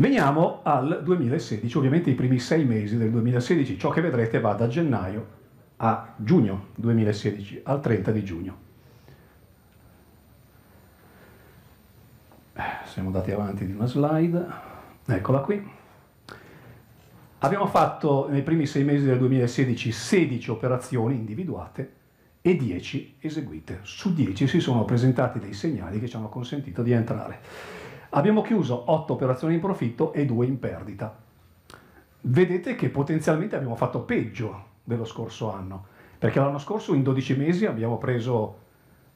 Veniamo al 2016, ovviamente i primi sei mesi del 2016, ciò che vedrete va da gennaio a giugno 2016, al 30 di giugno. Siamo andati avanti di una slide, eccola qui. Abbiamo fatto nei primi sei mesi del 2016 16 operazioni individuate e 10 eseguite. Su 10 si sono presentati dei segnali che ci hanno consentito di entrare. Abbiamo chiuso 8 operazioni in profitto e 2 in perdita. Vedete che potenzialmente abbiamo fatto peggio dello scorso anno, perché l'anno scorso in 12 mesi abbiamo preso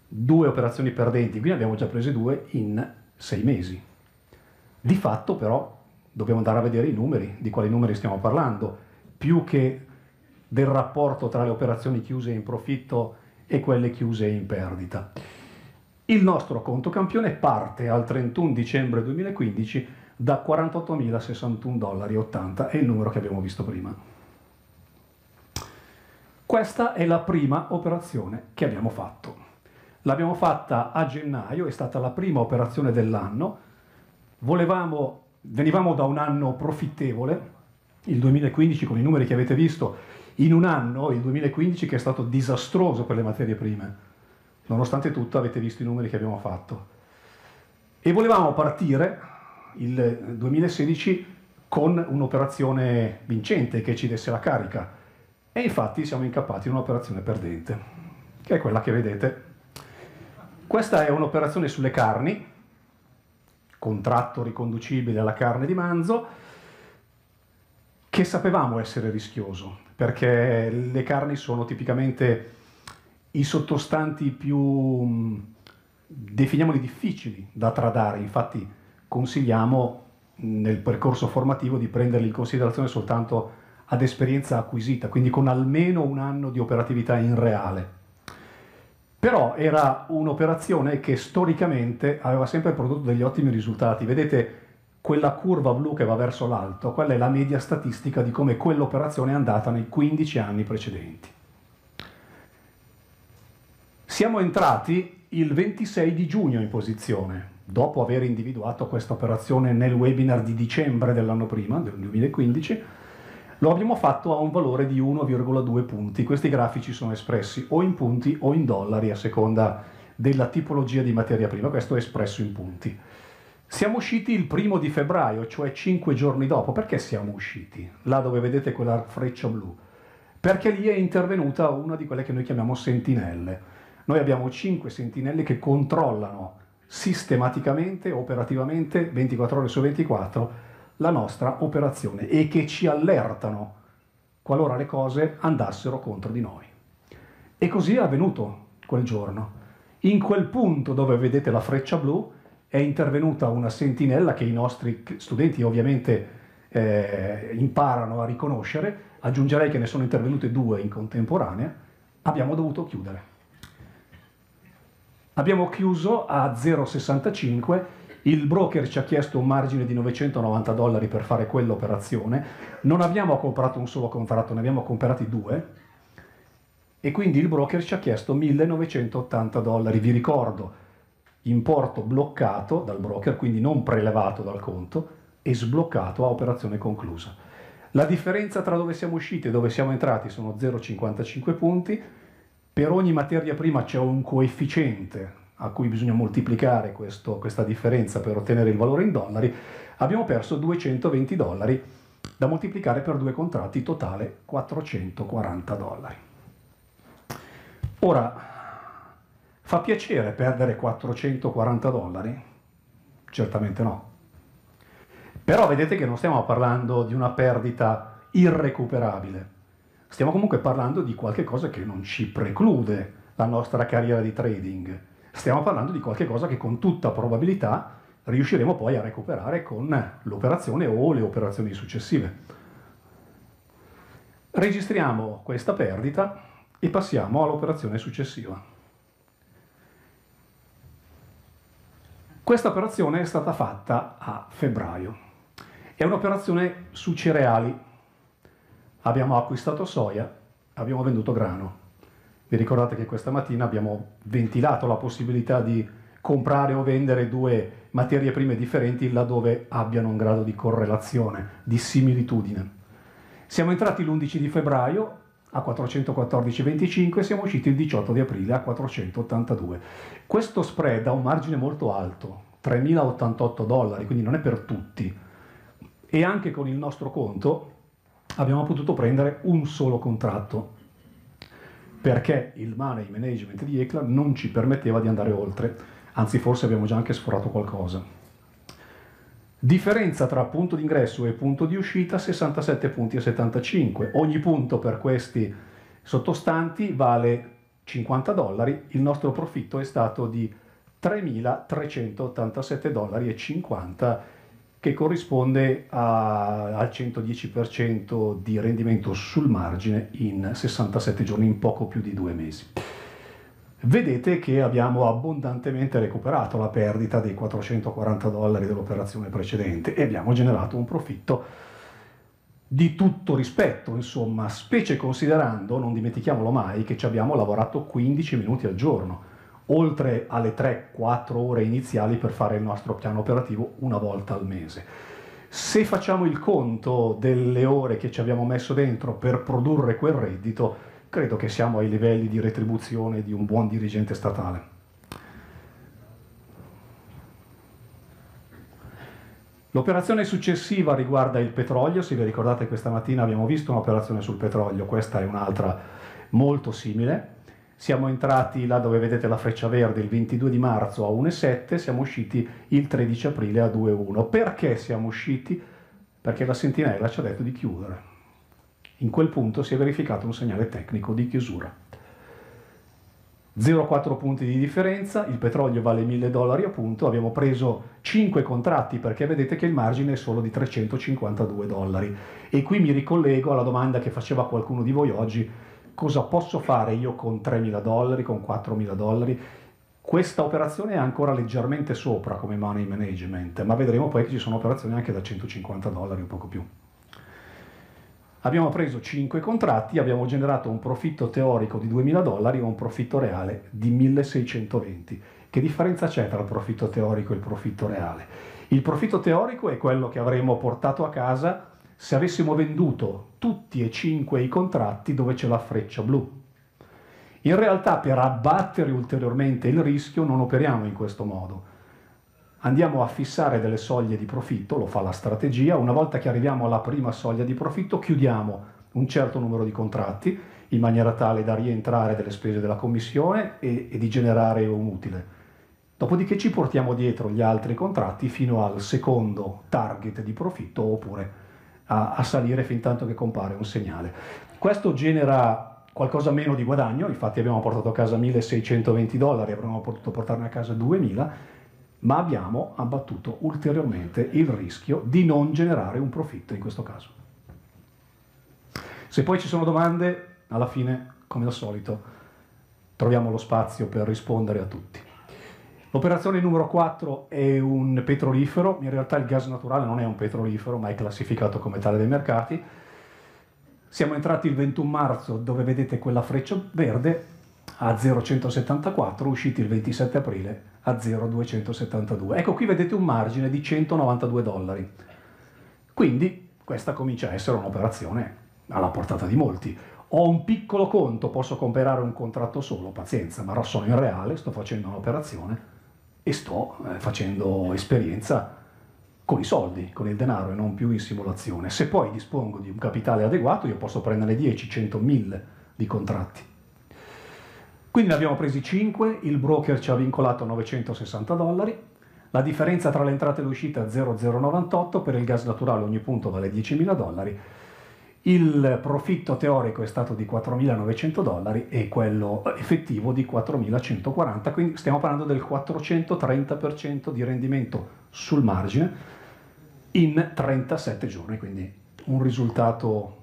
due operazioni perdenti, qui ne abbiamo già prese due in 6 mesi. Di fatto però dobbiamo andare a vedere i numeri, di quali numeri stiamo parlando, più che del rapporto tra le operazioni chiuse in profitto e quelle chiuse in perdita. Il nostro conto campione parte al 31 dicembre 2015 da 48.061 dollari 80, è il numero che abbiamo visto prima. Questa è la prima operazione che abbiamo fatto. L'abbiamo fatta a gennaio, è stata la prima operazione dell'anno. Volevamo, venivamo da un anno profittevole, il 2015 con i numeri che avete visto, in un anno, il 2015 che è stato disastroso per le materie prime Nonostante tutto avete visto i numeri che abbiamo fatto. E volevamo partire il 2016 con un'operazione vincente che ci desse la carica. E infatti siamo incappati in un'operazione perdente, che è quella che vedete. Questa è un'operazione sulle carni, contratto riconducibile alla carne di manzo, che sapevamo essere rischioso, perché le carni sono tipicamente i sottostanti più, mm, definiamoli difficili da tradare, infatti consigliamo nel percorso formativo di prenderli in considerazione soltanto ad esperienza acquisita, quindi con almeno un anno di operatività in reale. Però era un'operazione che storicamente aveva sempre prodotto degli ottimi risultati. Vedete quella curva blu che va verso l'alto, quella è la media statistica di come quell'operazione è andata nei 15 anni precedenti. Siamo entrati il 26 di giugno in posizione, dopo aver individuato questa operazione nel webinar di dicembre dell'anno prima, del 2015, lo abbiamo fatto a un valore di 1,2 punti. Questi grafici sono espressi o in punti o in dollari a seconda della tipologia di materia prima, questo è espresso in punti. Siamo usciti il primo di febbraio, cioè 5 giorni dopo. Perché siamo usciti? Là dove vedete quella freccia blu. Perché lì è intervenuta una di quelle che noi chiamiamo sentinelle noi abbiamo 5 sentinelle che controllano sistematicamente, operativamente, 24 ore su 24, la nostra operazione e che ci allertano qualora le cose andassero contro di noi. E così è avvenuto quel giorno. In quel punto dove vedete la freccia blu è intervenuta una sentinella che i nostri studenti ovviamente eh, imparano a riconoscere, aggiungerei che ne sono intervenute due in contemporanea, abbiamo dovuto chiudere. Abbiamo chiuso a 0,65, il broker ci ha chiesto un margine di 990 dollari per fare quell'operazione, non abbiamo comprato un solo contratto, ne abbiamo comprati due. E quindi il broker ci ha chiesto 1980 dollari, vi ricordo, importo bloccato dal broker, quindi non prelevato dal conto e sbloccato a operazione conclusa. La differenza tra dove siamo usciti e dove siamo entrati sono 0,55 punti, per ogni materia prima c'è un coefficiente a cui bisogna moltiplicare questo, questa differenza per ottenere il valore in dollari, abbiamo perso 220 dollari da moltiplicare per due contratti, totale 440 dollari. Ora, fa piacere perdere 440 dollari? Certamente no. Però vedete che non stiamo parlando di una perdita irrecuperabile, stiamo comunque parlando di qualcosa che non ci preclude la nostra carriera di trading, stiamo parlando di qualcosa che con tutta probabilità riusciremo poi a recuperare con l'operazione o le operazioni successive. Registriamo questa perdita e passiamo all'operazione successiva. Questa operazione è stata fatta a febbraio. È un'operazione su cereali. Abbiamo acquistato soia, abbiamo venduto grano. Vi ricordate che questa mattina abbiamo ventilato la possibilità di comprare o vendere due materie prime differenti laddove abbiano un grado di correlazione, di similitudine. Siamo entrati l'11 di febbraio a 414,25 e siamo usciti il 18 di aprile a 482. Questo spread ha un margine molto alto, 3.088 dollari, quindi non è per tutti e anche con il nostro conto abbiamo potuto prendere un solo contratto perché il money management di ECLA non ci permetteva di andare oltre, anzi forse abbiamo già anche sforato qualcosa. Differenza tra punto di ingresso e punto di uscita 67 punti e 75. Ogni punto per questi sottostanti vale 50 dollari, il nostro profitto è stato di 3.387 dollari e 50 che corrisponde a, al 110% di rendimento sul margine in 67 giorni, in poco più di due mesi. Vedete che abbiamo abbondantemente recuperato la perdita dei 440 dollari dell'operazione precedente e abbiamo generato un profitto di tutto rispetto, insomma, specie considerando, non dimentichiamolo mai, che ci abbiamo lavorato 15 minuti al giorno oltre alle 3-4 ore iniziali per fare il nostro piano operativo una volta al mese. Se facciamo il conto delle ore che ci abbiamo messo dentro per produrre quel reddito, credo che siamo ai livelli di retribuzione di un buon dirigente statale. L'operazione successiva riguarda il petrolio, se vi ricordate questa mattina abbiamo visto un'operazione sul petrolio, questa è un'altra molto simile. Siamo entrati là dove vedete la freccia verde il 22 di marzo a 1,7, siamo usciti il 13 aprile a 2,1. Perché siamo usciti? Perché la sentinella ci ha detto di chiudere. In quel punto si è verificato un segnale tecnico di chiusura. 0,4 punti di differenza, il petrolio vale 1000 dollari appunto, abbiamo preso 5 contratti perché vedete che il margine è solo di 352 dollari. E qui mi ricollego alla domanda che faceva qualcuno di voi oggi, cosa posso fare io con 3.000 dollari, con 4.000 dollari? Questa operazione è ancora leggermente sopra come money management, ma vedremo poi che ci sono operazioni anche da 150 dollari, un poco più. Abbiamo preso 5 contratti, abbiamo generato un profitto teorico di 2.000 dollari e un profitto reale di 1.620. Che differenza c'è tra il profitto teorico e il profitto reale? Il profitto teorico è quello che avremmo portato a casa se avessimo venduto tutti e cinque i contratti dove c'è la freccia blu. In realtà per abbattere ulteriormente il rischio non operiamo in questo modo. Andiamo a fissare delle soglie di profitto, lo fa la strategia, una volta che arriviamo alla prima soglia di profitto chiudiamo un certo numero di contratti in maniera tale da rientrare delle spese della commissione e, e di generare un utile. Dopodiché ci portiamo dietro gli altri contratti fino al secondo target di profitto oppure a, a salire fin tanto che compare un segnale. Questo genera qualcosa meno di guadagno, infatti abbiamo portato a casa 1620 dollari, avremmo potuto portarne a casa 2000, ma abbiamo abbattuto ulteriormente il rischio di non generare un profitto in questo caso. Se poi ci sono domande, alla fine, come al solito, troviamo lo spazio per rispondere a tutti. L'operazione numero 4 è un petrolifero, in realtà il gas naturale non è un petrolifero, ma è classificato come tale dai mercati. Siamo entrati il 21 marzo, dove vedete quella freccia verde, a 0,174, usciti il 27 aprile a 0,272. Ecco qui vedete un margine di 192 dollari. Quindi questa comincia a essere un'operazione alla portata di molti. Ho un piccolo conto, posso comprare un contratto solo, pazienza, ma sono in reale, sto facendo un'operazione e sto eh, facendo esperienza con i soldi, con il denaro e non più in simulazione. Se poi dispongo di un capitale adeguato, io posso prendere 10, 100, 1000 di contratti. Quindi ne abbiamo presi 5, il broker ci ha vincolato 960 dollari, la differenza tra l'entrata e l'uscita 0,098, per il gas naturale ogni punto vale 10.000 dollari, il profitto teorico è stato di 4.900 dollari e quello effettivo di 4.140, quindi stiamo parlando del 430% di rendimento sul margine in 37 giorni, quindi un risultato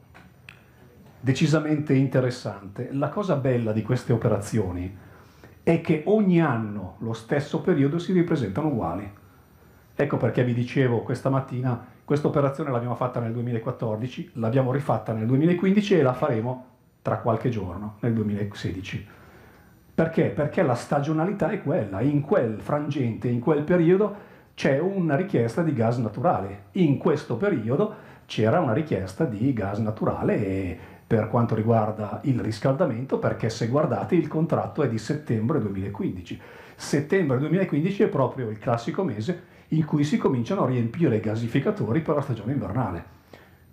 decisamente interessante. La cosa bella di queste operazioni è che ogni anno lo stesso periodo si ripresentano uguali. Ecco perché vi dicevo questa mattina questa operazione l'abbiamo fatta nel 2014, l'abbiamo rifatta nel 2015 e la faremo tra qualche giorno, nel 2016. Perché? Perché la stagionalità è quella, in quel frangente, in quel periodo c'è una richiesta di gas naturale. In questo periodo c'era una richiesta di gas naturale per quanto riguarda il riscaldamento, perché se guardate il contratto è di settembre 2015. Settembre 2015 è proprio il classico mese in cui si cominciano a riempire i gasificatori per la stagione invernale.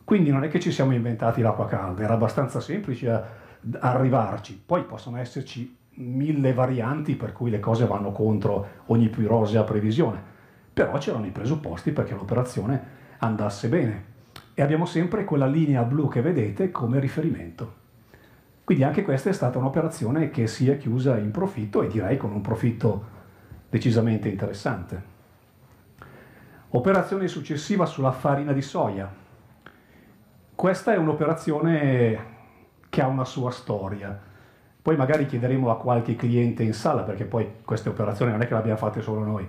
Quindi non è che ci siamo inventati l'acqua calda, era abbastanza semplice arrivarci. Poi possono esserci mille varianti per cui le cose vanno contro ogni più rosea previsione, però c'erano i presupposti perché l'operazione andasse bene. E abbiamo sempre quella linea blu che vedete come riferimento. Quindi anche questa è stata un'operazione che si è chiusa in profitto e direi con un profitto decisamente interessante. Operazione successiva sulla farina di soia. Questa è un'operazione che ha una sua storia. Poi magari chiederemo a qualche cliente in sala, perché poi queste operazioni non è che le abbiamo fatte solo noi,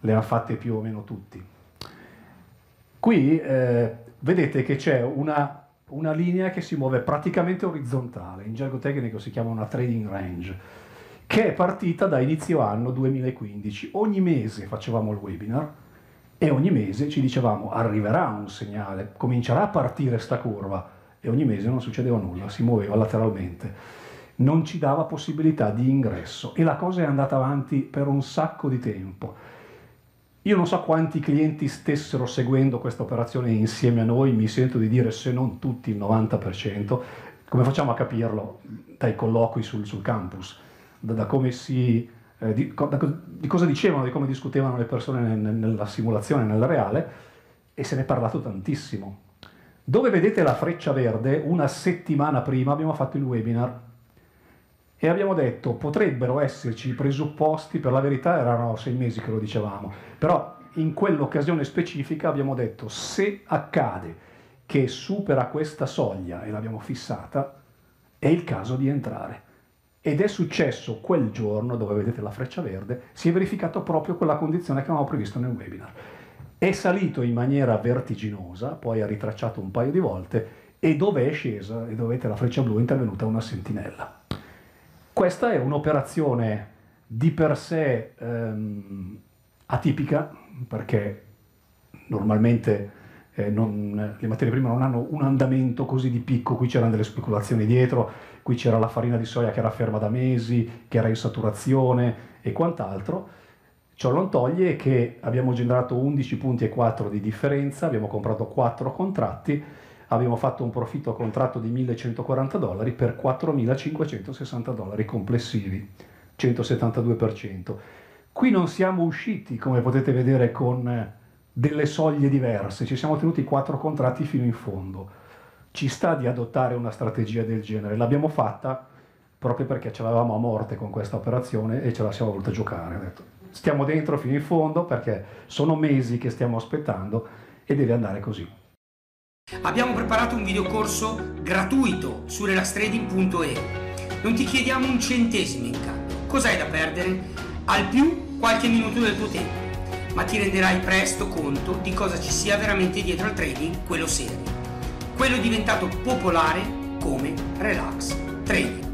le hanno fatte più o meno tutti. Qui eh, vedete che c'è una, una linea che si muove praticamente orizzontale, in gergo tecnico si chiama una trading range, che è partita da inizio anno 2015. Ogni mese facevamo il webinar, e ogni mese ci dicevamo arriverà un segnale, comincerà a partire sta curva. E ogni mese non succedeva nulla, si muoveva lateralmente, non ci dava possibilità di ingresso e la cosa è andata avanti per un sacco di tempo. Io non so quanti clienti stessero seguendo questa operazione insieme a noi, mi sento di dire se non tutti il 90%, come facciamo a capirlo dai colloqui sul, sul campus, da, da come si eh, di, di, cosa dicevano, di come discutevano le persone nel, nella simulazione, nel reale, e se ne è parlato tantissimo. Dove vedete la freccia verde, una settimana prima abbiamo fatto il webinar e abbiamo detto potrebbero esserci i presupposti, per la verità erano sei mesi che lo dicevamo, però in quell'occasione specifica abbiamo detto se accade che supera questa soglia e l'abbiamo fissata, è il caso di entrare. Ed è successo quel giorno, dove vedete la freccia verde, si è verificato proprio quella condizione che avevamo previsto nel webinar. È salito in maniera vertiginosa, poi ha ritracciato un paio di volte, e dove è scesa, e dove vedete la freccia blu, è intervenuta una sentinella. Questa è un'operazione di per sé ehm, atipica, perché normalmente eh, non, le materie prime non hanno un andamento così di picco, qui c'erano delle speculazioni dietro, qui c'era la farina di soia che era ferma da mesi, che era in saturazione e quant'altro. Ciò non toglie che abbiamo generato 11 punti e 4 di differenza, abbiamo comprato 4 contratti, abbiamo fatto un profitto a contratto di 1140 dollari per 4560 dollari complessivi, 172%. Qui non siamo usciti, come potete vedere, con delle soglie diverse, ci siamo tenuti quattro contratti fino in fondo. Ci sta di adottare una strategia del genere, l'abbiamo fatta proprio perché ce l'avevamo a morte con questa operazione e ce la siamo voluta giocare. Detto, stiamo dentro fino in fondo perché sono mesi che stiamo aspettando e deve andare così. Abbiamo preparato un videocorso gratuito su relaxtrading.e. Non ti chiediamo un centesimo in cambio. Cos'hai da perdere? Al più qualche minuto del tuo tempo ma ti renderai presto conto di cosa ci sia veramente dietro al trading, quello serio. Quello diventato popolare come relax trading.